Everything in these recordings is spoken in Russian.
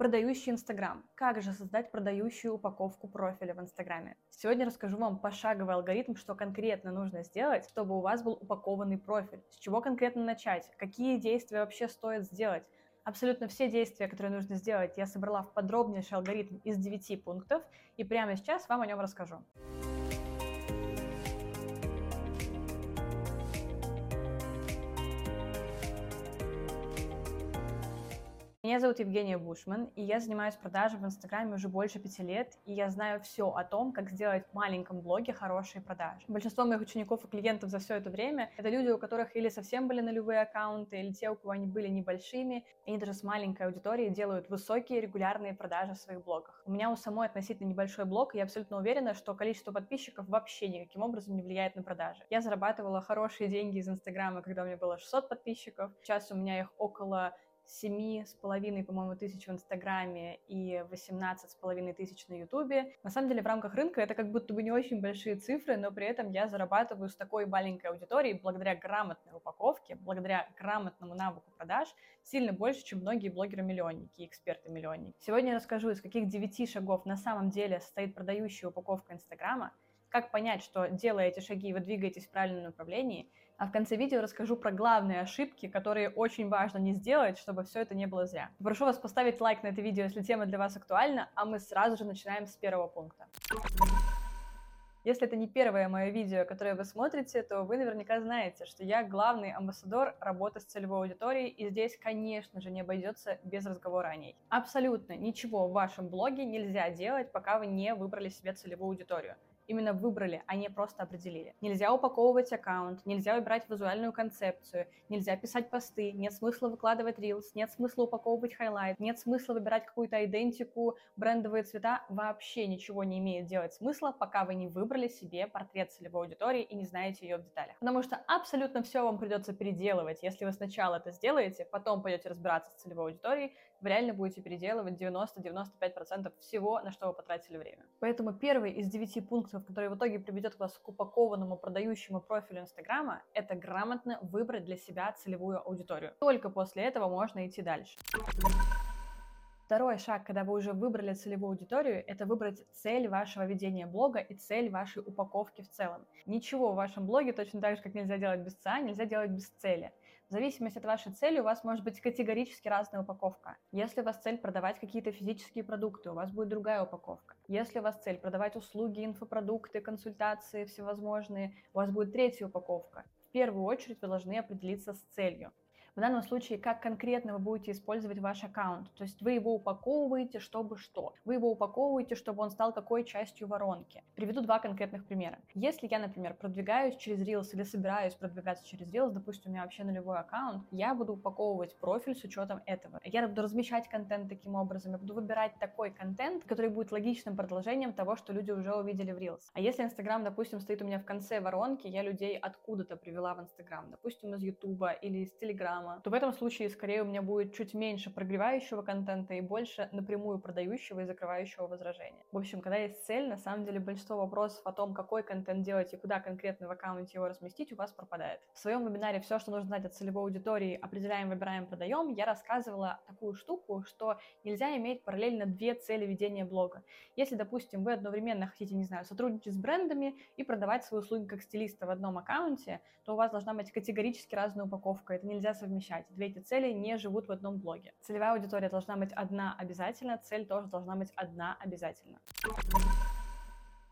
Продающий Инстаграм. Как же создать продающую упаковку профиля в Инстаграме? Сегодня расскажу вам пошаговый алгоритм, что конкретно нужно сделать, чтобы у вас был упакованный профиль. С чего конкретно начать? Какие действия вообще стоит сделать? Абсолютно все действия, которые нужно сделать, я собрала в подробнейший алгоритм из 9 пунктов, и прямо сейчас вам о нем расскажу. Меня зовут Евгения Бушман, и я занимаюсь продажей в Инстаграме уже больше пяти лет, и я знаю все о том, как сделать в маленьком блоге хорошие продажи. Большинство моих учеников и клиентов за все это время — это люди, у которых или совсем были нулевые аккаунты, или те, у кого они были небольшими, и они даже с маленькой аудиторией делают высокие регулярные продажи в своих блогах. У меня у самой относительно небольшой блог, и я абсолютно уверена, что количество подписчиков вообще никаким образом не влияет на продажи. Я зарабатывала хорошие деньги из Инстаграма, когда у меня было 600 подписчиков, сейчас у меня их около семи с половиной, по-моему, тысяч в Инстаграме и восемнадцать с половиной тысяч на Ютубе. На самом деле, в рамках рынка это как будто бы не очень большие цифры, но при этом я зарабатываю с такой маленькой аудиторией благодаря грамотной упаковке, благодаря грамотному навыку продаж сильно больше, чем многие блогеры-миллионники и эксперты-миллионники. Сегодня я расскажу, из каких девяти шагов на самом деле состоит продающая упаковка Инстаграма, как понять, что делая эти шаги, вы двигаетесь в правильном направлении, а в конце видео расскажу про главные ошибки, которые очень важно не сделать, чтобы все это не было зря. Прошу вас поставить лайк на это видео, если тема для вас актуальна, а мы сразу же начинаем с первого пункта. Если это не первое мое видео, которое вы смотрите, то вы наверняка знаете, что я главный амбассадор работы с целевой аудиторией, и здесь, конечно же, не обойдется без разговора о ней. Абсолютно ничего в вашем блоге нельзя делать, пока вы не выбрали себе целевую аудиторию именно выбрали, а не просто определили. Нельзя упаковывать аккаунт, нельзя выбирать визуальную концепцию, нельзя писать посты, нет смысла выкладывать reels, нет смысла упаковывать highlight, нет смысла выбирать какую-то идентику, брендовые цвета, вообще ничего не имеет делать смысла, пока вы не выбрали себе портрет целевой аудитории и не знаете ее в деталях. Потому что абсолютно все вам придется переделывать, если вы сначала это сделаете, потом пойдете разбираться с целевой аудиторией, вы реально будете переделывать 90-95% всего, на что вы потратили время. Поэтому первый из девяти пунктов, который в итоге приведет вас к упакованному продающему профилю Инстаграма, это грамотно выбрать для себя целевую аудиторию. Только после этого можно идти дальше. Второй шаг, когда вы уже выбрали целевую аудиторию, это выбрать цель вашего ведения блога и цель вашей упаковки в целом. Ничего в вашем блоге, точно так же, как нельзя делать без ЦА, нельзя делать без цели. В зависимости от вашей цели у вас может быть категорически разная упаковка. Если у вас цель продавать какие-то физические продукты, у вас будет другая упаковка. Если у вас цель продавать услуги, инфопродукты, консультации всевозможные, у вас будет третья упаковка. В первую очередь вы должны определиться с целью. В данном случае, как конкретно вы будете использовать ваш аккаунт. То есть вы его упаковываете, чтобы что? Вы его упаковываете, чтобы он стал какой частью воронки. Приведу два конкретных примера. Если я, например, продвигаюсь через Reels или собираюсь продвигаться через Reels, допустим, у меня вообще нулевой аккаунт, я буду упаковывать профиль с учетом этого. Я буду размещать контент таким образом, я буду выбирать такой контент, который будет логичным продолжением того, что люди уже увидели в Reels. А если Инстаграм, допустим, стоит у меня в конце воронки, я людей откуда-то привела в Инстаграм, допустим, из Ютуба или из Телеграма, Инстаграма, то в этом случае скорее у меня будет чуть меньше прогревающего контента и больше напрямую продающего и закрывающего возражения. В общем, когда есть цель, на самом деле большинство вопросов о том, какой контент делать и куда конкретно в аккаунте его разместить, у вас пропадает. В своем вебинаре «Все, что нужно знать от целевой аудитории. Определяем, выбираем, продаем» я рассказывала такую штуку, что нельзя иметь параллельно две цели ведения блога. Если, допустим, вы одновременно хотите, не знаю, сотрудничать с брендами и продавать свои услуги как стилиста в одном аккаунте, то у вас должна быть категорически разная упаковка. Это нельзя совместить совмещать. Две эти цели не живут в одном блоге. Целевая аудитория должна быть одна обязательно, цель тоже должна быть одна обязательно.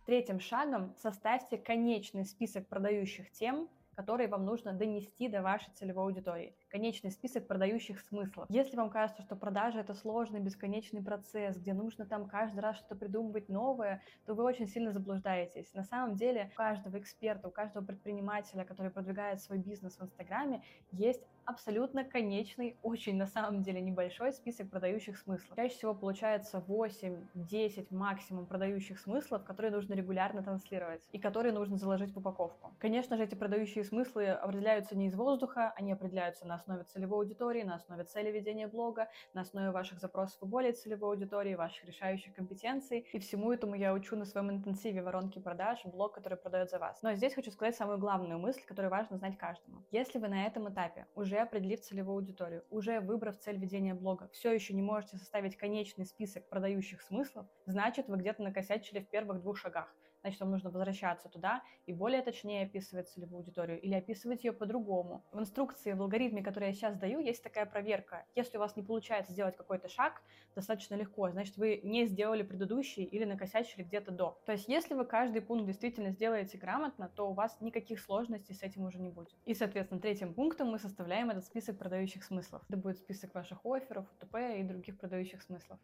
Третьим шагом составьте конечный список продающих тем, которые вам нужно донести до вашей целевой аудитории. Конечный список продающих смыслов. Если вам кажется, что продажа это сложный, бесконечный процесс, где нужно там каждый раз что-то придумывать новое, то вы очень сильно заблуждаетесь. На самом деле у каждого эксперта, у каждого предпринимателя, который продвигает свой бизнес в Инстаграме, есть абсолютно конечный, очень на самом деле небольшой список продающих смыслов. Чаще всего получается 8-10 максимум продающих смыслов, которые нужно регулярно транслировать и которые нужно заложить в упаковку. Конечно же, эти продающие смыслы определяются не из воздуха, они определяются на основе целевой аудитории, на основе цели ведения блога, на основе ваших запросов более целевой аудитории, ваших решающих компетенций. И всему этому я учу на своем интенсиве воронки продаж, блог, который продает за вас. Но здесь хочу сказать самую главную мысль, которую важно знать каждому. Если вы на этом этапе, уже определив целевую аудиторию, уже выбрав цель ведения блога, все еще не можете составить конечный список продающих смыслов, значит вы где-то накосячили в первых двух шагах значит, вам нужно возвращаться туда и более точнее описывать целевую аудиторию или описывать ее по-другому. В инструкции, в алгоритме, который я сейчас даю, есть такая проверка. Если у вас не получается сделать какой-то шаг достаточно легко, значит, вы не сделали предыдущий или накосячили где-то до. То есть, если вы каждый пункт действительно сделаете грамотно, то у вас никаких сложностей с этим уже не будет. И, соответственно, третьим пунктом мы составляем этот список продающих смыслов. Это будет список ваших офферов, ТП и других продающих смыслов.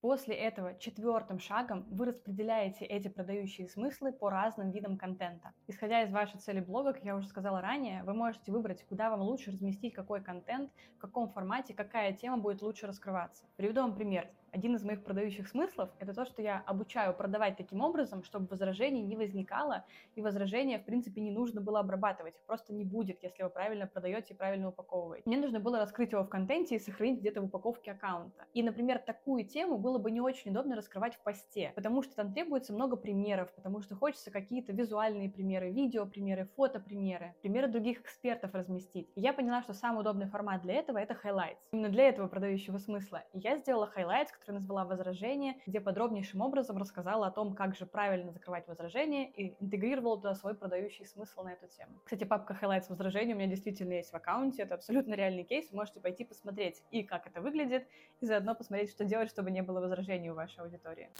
После этого четвертым шагом вы распределяете эти продающие смыслы по разным видам контента. Исходя из вашей цели блога, как я уже сказала ранее, вы можете выбрать, куда вам лучше разместить какой контент, в каком формате, какая тема будет лучше раскрываться. Приведу вам пример один из моих продающих смыслов – это то, что я обучаю продавать таким образом, чтобы возражений не возникало, и возражения, в принципе, не нужно было обрабатывать. Их просто не будет, если вы правильно продаете и правильно упаковываете. Мне нужно было раскрыть его в контенте и сохранить где-то в упаковке аккаунта. И, например, такую тему было бы не очень удобно раскрывать в посте, потому что там требуется много примеров, потому что хочется какие-то визуальные примеры, видео примеры, фото примеры, примеры других экспертов разместить. И я поняла, что самый удобный формат для этого – это highlights. Именно для этого продающего смысла. И я сделала highlights, который назвала «Возражение», где подробнейшим образом рассказала о том, как же правильно закрывать возражение и интегрировала туда свой продающий смысл на эту тему. Кстати, папка Highlights возражений у меня действительно есть в аккаунте, это абсолютно реальный кейс, можете пойти посмотреть и как это выглядит, и заодно посмотреть, что делать, чтобы не было возражений у вашей аудитории.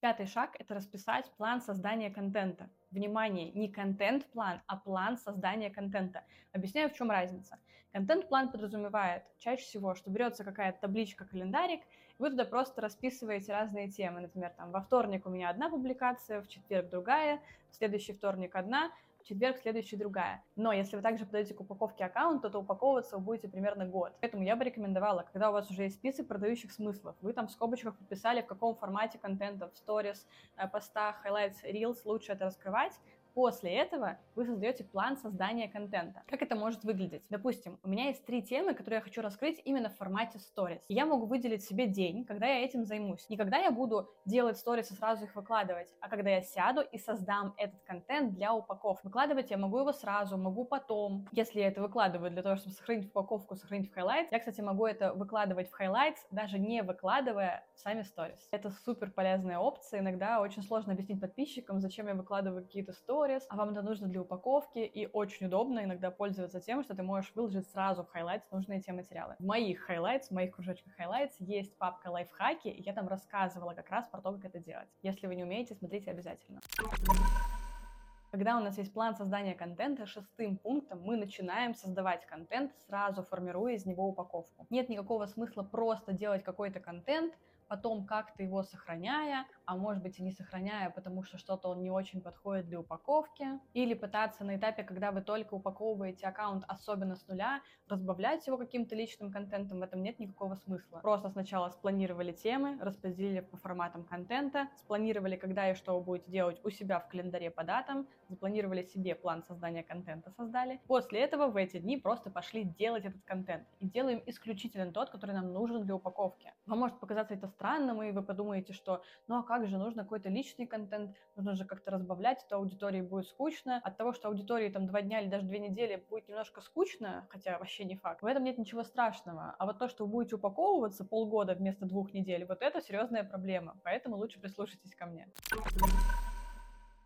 Пятый шаг – это расписать план создания контента. Внимание, не контент-план, а план создания контента. Объясняю, в чем разница. Контент-план подразумевает чаще всего, что берется какая-то табличка, календарик, и вы туда просто расписываете разные темы. Например, там во вторник у меня одна публикация, в четверг другая, в следующий вторник одна, четверг, следующий другая. Но если вы также подаете к упаковке аккаунта, то упаковываться вы будете примерно год. Поэтому я бы рекомендовала, когда у вас уже есть список продающих смыслов, вы там в скобочках подписали, в каком формате контента, в сторис, э, постах, highlights, reels лучше это раскрывать, После этого вы создаете план создания контента. Как это может выглядеть? Допустим, у меня есть три темы, которые я хочу раскрыть именно в формате stories. Я могу выделить себе день, когда я этим займусь. Не когда я буду делать сторис и сразу их выкладывать, а когда я сяду и создам этот контент для упаковки. Выкладывать я могу его сразу, могу потом. Если я это выкладываю для того, чтобы сохранить упаковку, сохранить в highlights, я, кстати, могу это выкладывать в highlights, даже не выкладывая сами сторис. Это супер полезная опция. Иногда очень сложно объяснить подписчикам, зачем я выкладываю какие-то сторис, сторис, а вам это нужно для упаковки, и очень удобно иногда пользоваться тем, что ты можешь выложить сразу в highlights нужные те материалы. В моих highlights, в моих кружочках highlights есть папка лайфхаки, и я там рассказывала как раз про то, как это делать. Если вы не умеете, смотрите обязательно. Когда у нас есть план создания контента, шестым пунктом мы начинаем создавать контент, сразу формируя из него упаковку. Нет никакого смысла просто делать какой-то контент, потом как-то его сохраняя, а может быть и не сохраняя, потому что что-то он не очень подходит для упаковки, или пытаться на этапе, когда вы только упаковываете аккаунт, особенно с нуля, разбавлять его каким-то личным контентом, в этом нет никакого смысла. Просто сначала спланировали темы, распределили по форматам контента, спланировали, когда и что вы будете делать у себя в календаре по датам, запланировали себе план создания контента, создали. После этого в эти дни просто пошли делать этот контент. И делаем исключительно тот, который нам нужен для упаковки. Вам может показаться это странным, и вы подумаете, что ну а как же, нужно какой-то личный контент, нужно же как-то разбавлять, то аудитории будет скучно. От того, что аудитории там два дня или даже две недели будет немножко скучно, хотя вообще не факт, в этом нет ничего страшного. А вот то, что вы будете упаковываться полгода вместо двух недель, вот это серьезная проблема. Поэтому лучше прислушайтесь ко мне.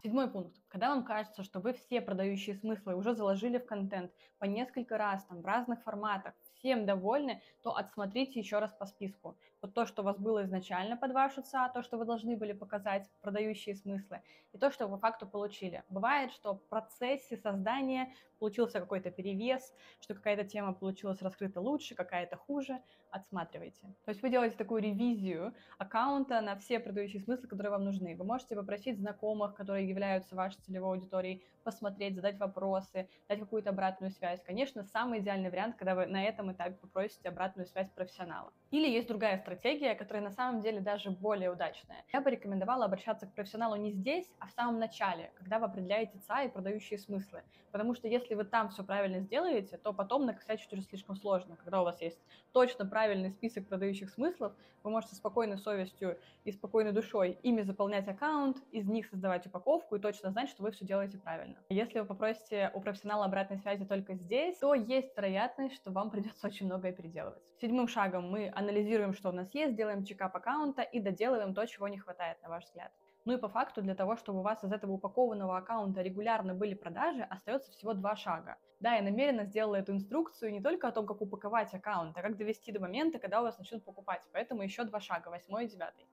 Седьмой пункт. Когда вам кажется, что вы все продающие смыслы уже заложили в контент по несколько раз, там, в разных форматах, всем довольны, то отсмотрите еще раз по списку. Вот то, что у вас было изначально под вашу ЦА, то, что вы должны были показать, продающие смыслы, и то, что вы по факту получили. Бывает, что в процессе создания получился какой-то перевес, что какая-то тема получилась раскрыта лучше, какая-то хуже, отсматривайте. То есть вы делаете такую ревизию аккаунта на все продающие смыслы, которые вам нужны. Вы можете попросить знакомых, которые являются вашей целевой аудиторией, посмотреть, задать вопросы, дать какую-то обратную связь. Конечно, самый идеальный вариант, когда вы на этом этапе попросите обратную связь профессионала. Или есть другая стратегия, которая на самом деле даже более удачная. Я бы рекомендовала обращаться к профессионалу не здесь, а в самом начале, когда вы определяете ЦА и продающие смыслы. Потому что если вы там все правильно сделаете, то потом накосячить уже слишком сложно. Когда у вас есть точно правильный список продающих смыслов, вы можете спокойной совестью и спокойной душой ими заполнять аккаунт, из них создавать упаковку и точно знать, что вы все делаете правильно. Если вы попросите у профессионала обратной связи только здесь, то есть вероятность, что вам придется очень многое переделывать. Седьмым шагом мы анализируем, что у нас есть, делаем чекап аккаунта и доделываем то, чего не хватает, на ваш взгляд. Ну и по факту для того, чтобы у вас из этого упакованного аккаунта регулярно были продажи, остается всего два шага. Да, я намеренно сделала эту инструкцию не только о том, как упаковать аккаунт, а как довести до момента, когда у вас начнут покупать. Поэтому еще два шага, восьмой и девятый.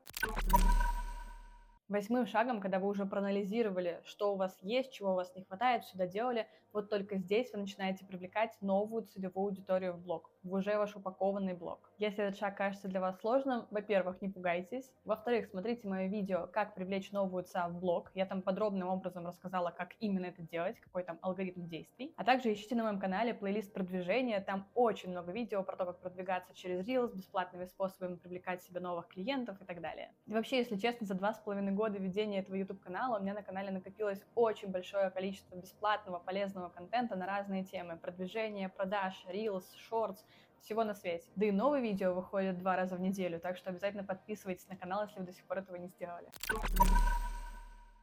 Восьмым шагом, когда вы уже проанализировали, что у вас есть, чего у вас не хватает, все доделали, вот только здесь вы начинаете привлекать новую целевую аудиторию в блог, в уже ваш упакованный блог. Если этот шаг кажется для вас сложным, во-первых, не пугайтесь. Во-вторых, смотрите мое видео «Как привлечь новую ЦА в блог». Я там подробным образом рассказала, как именно это делать, какой там алгоритм действий. А также ищите на моем канале плейлист продвижения. Там очень много видео про то, как продвигаться через Reels, бесплатными способами привлекать себе новых клиентов и так далее. И вообще, если честно, за два с половиной года ведения этого YouTube-канала у меня на канале накопилось очень большое количество бесплатного, полезного контента на разные темы. Продвижение, продаж, Reels, Shorts, всего на свете. Да и новые видео выходят два раза в неделю, так что обязательно подписывайтесь на канал, если вы до сих пор этого не сделали.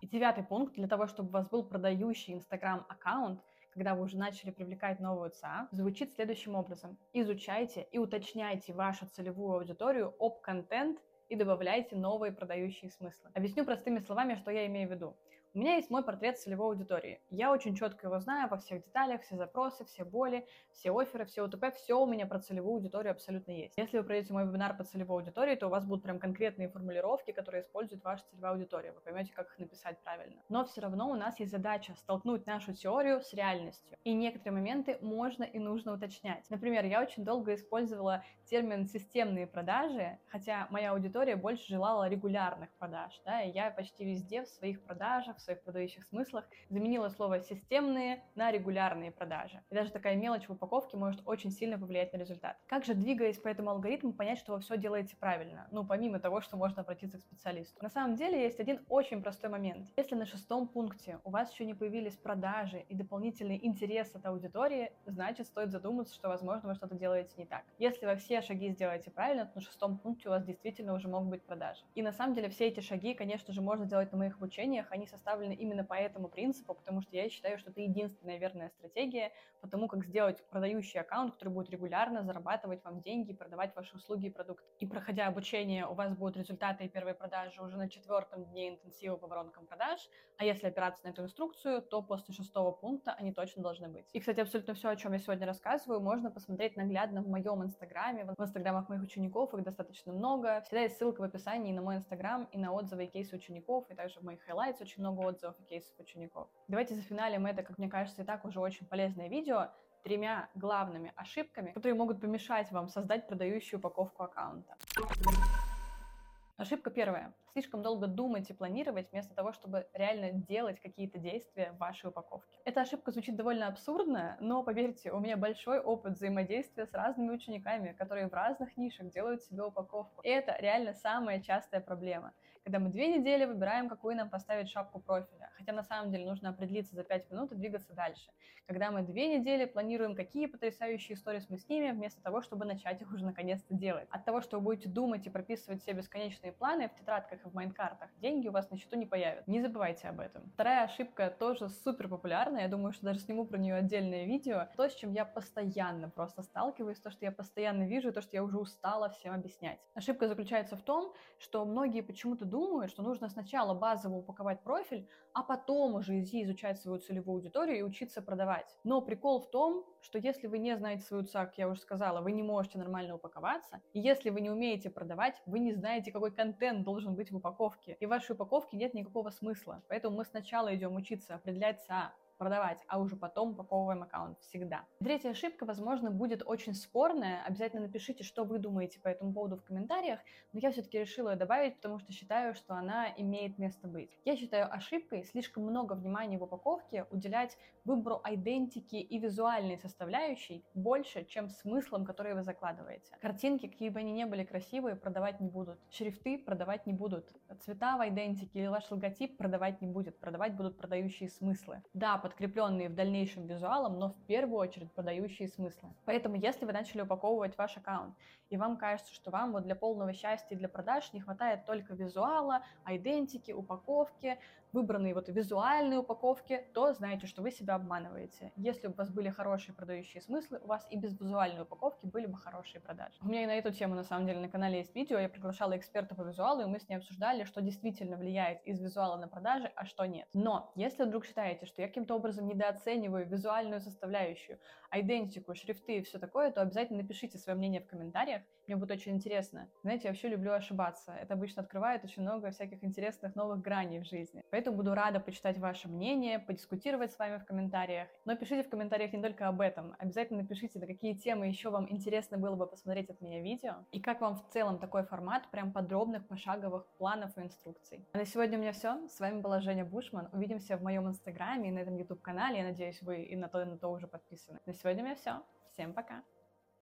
И девятый пункт, для того, чтобы у вас был продающий Instagram аккаунт, когда вы уже начали привлекать новую ЦА, звучит следующим образом. Изучайте и уточняйте вашу целевую аудиторию об контент и добавляйте новые продающие смыслы. Объясню простыми словами, что я имею в виду. У меня есть мой портрет целевой аудитории. Я очень четко его знаю во всех деталях, все запросы, все боли, все оферы, все УТП, все у меня про целевую аудиторию абсолютно есть. Если вы пройдете мой вебинар по целевой аудитории, то у вас будут прям конкретные формулировки, которые использует ваша целевая аудитория. Вы поймете, как их написать правильно. Но все равно у нас есть задача столкнуть нашу теорию с реальностью. И некоторые моменты можно и нужно уточнять. Например, я очень долго использовала термин «системные продажи», хотя моя аудитория больше желала регулярных продаж. Да, и я почти везде в своих продажах, своих продающих смыслах заменила слово «системные» на «регулярные продажи». И даже такая мелочь в упаковке может очень сильно повлиять на результат. Как же, двигаясь по этому алгоритму, понять, что вы все делаете правильно? Ну, помимо того, что можно обратиться к специалисту. На самом деле есть один очень простой момент. Если на шестом пункте у вас еще не появились продажи и дополнительный интерес от аудитории, значит, стоит задуматься, что, возможно, вы что-то делаете не так. Если вы все шаги сделаете правильно, то на шестом пункте у вас действительно уже могут быть продажи. И на самом деле все эти шаги, конечно же, можно делать на моих обучениях, они составлены составлены именно по этому принципу, потому что я считаю, что это единственная верная стратегия по тому, как сделать продающий аккаунт, который будет регулярно зарабатывать вам деньги, продавать ваши услуги и продукты. И проходя обучение, у вас будут результаты и первые продажи уже на четвертом дне интенсива по воронкам продаж, а если опираться на эту инструкцию, то после шестого пункта они точно должны быть. И, кстати, абсолютно все, о чем я сегодня рассказываю, можно посмотреть наглядно в моем инстаграме, в инстаграмах моих учеников, их достаточно много. Всегда есть ссылка в описании на мой инстаграм и на отзывы и кейсы учеников, и также в моих highlights очень много отзывов и кейсов учеников. Давайте зафиналим это, как мне кажется, и так уже очень полезное видео тремя главными ошибками, которые могут помешать вам создать продающую упаковку аккаунта. Ошибка первая. Слишком долго думать и планировать, вместо того, чтобы реально делать какие-то действия в вашей упаковке. Эта ошибка звучит довольно абсурдно, но поверьте, у меня большой опыт взаимодействия с разными учениками, которые в разных нишах делают себе упаковку. И это реально самая частая проблема когда мы две недели выбираем, какую нам поставить шапку профиля, хотя на самом деле нужно определиться за 5 минут и двигаться дальше. Когда мы две недели планируем, какие потрясающие истории мы снимем, вместо того, чтобы начать их уже наконец-то делать. От того, что вы будете думать и прописывать себе бесконечные планы в тетрадках и в майнкартах, деньги у вас на счету не появятся. Не забывайте об этом. Вторая ошибка тоже супер популярная, я думаю, что даже сниму про нее отдельное видео. То, с чем я постоянно просто сталкиваюсь, то, что я постоянно вижу, то, что я уже устала всем объяснять. Ошибка заключается в том, что многие почему-то думают, что нужно сначала базово упаковать профиль, а потом уже идти изучать свою целевую аудиторию и учиться продавать. Но прикол в том, что если вы не знаете свою ЦАК, я уже сказала, вы не можете нормально упаковаться, и если вы не умеете продавать, вы не знаете, какой контент должен быть в упаковке, и в вашей упаковке нет никакого смысла. Поэтому мы сначала идем учиться определять продавать, а уже потом упаковываем аккаунт всегда. Третья ошибка, возможно, будет очень спорная. Обязательно напишите, что вы думаете по этому поводу в комментариях, но я все-таки решила ее добавить, потому что считаю, что она имеет место быть. Я считаю ошибкой слишком много внимания в упаковке уделять выбору идентики и визуальной составляющей больше, чем смыслом, который вы закладываете. Картинки, какие бы они ни были красивые, продавать не будут. Шрифты продавать не будут. Цвета в идентике или ваш логотип продавать не будет. Продавать будут продающие смыслы. Да, подкрепленные в дальнейшем визуалом, но в первую очередь продающие смыслы. Поэтому, если вы начали упаковывать ваш аккаунт, и вам кажется, что вам вот для полного счастья и для продаж не хватает только визуала, айдентики, упаковки, выбранные вот визуальные упаковки, то знаете, что вы себя обманываете. Если у вас были хорошие продающие смыслы, у вас и без визуальной упаковки были бы хорошие продажи. У меня и на эту тему, на самом деле, на канале есть видео, я приглашала эксперта по визуалу, и мы с ней обсуждали, что действительно влияет из визуала на продажи, а что нет. Но если вдруг считаете, что я каким-то образом недооцениваю визуальную составляющую, идентику, шрифты и все такое, то обязательно напишите свое мнение в комментариях, мне будет очень интересно. Знаете, я вообще люблю ошибаться. Это обычно открывает очень много всяких интересных новых граней в жизни. Поэтому буду рада почитать ваше мнение, подискутировать с вами в комментариях. Но пишите в комментариях не только об этом. Обязательно напишите, на какие темы еще вам интересно было бы посмотреть от меня видео. И как вам в целом такой формат прям подробных пошаговых планов и инструкций. А на сегодня у меня все. С вами была Женя Бушман. Увидимся в моем инстаграме и на этом YouTube канале. Я надеюсь, вы и на то, и на то уже подписаны. На сегодня у меня все. Всем пока!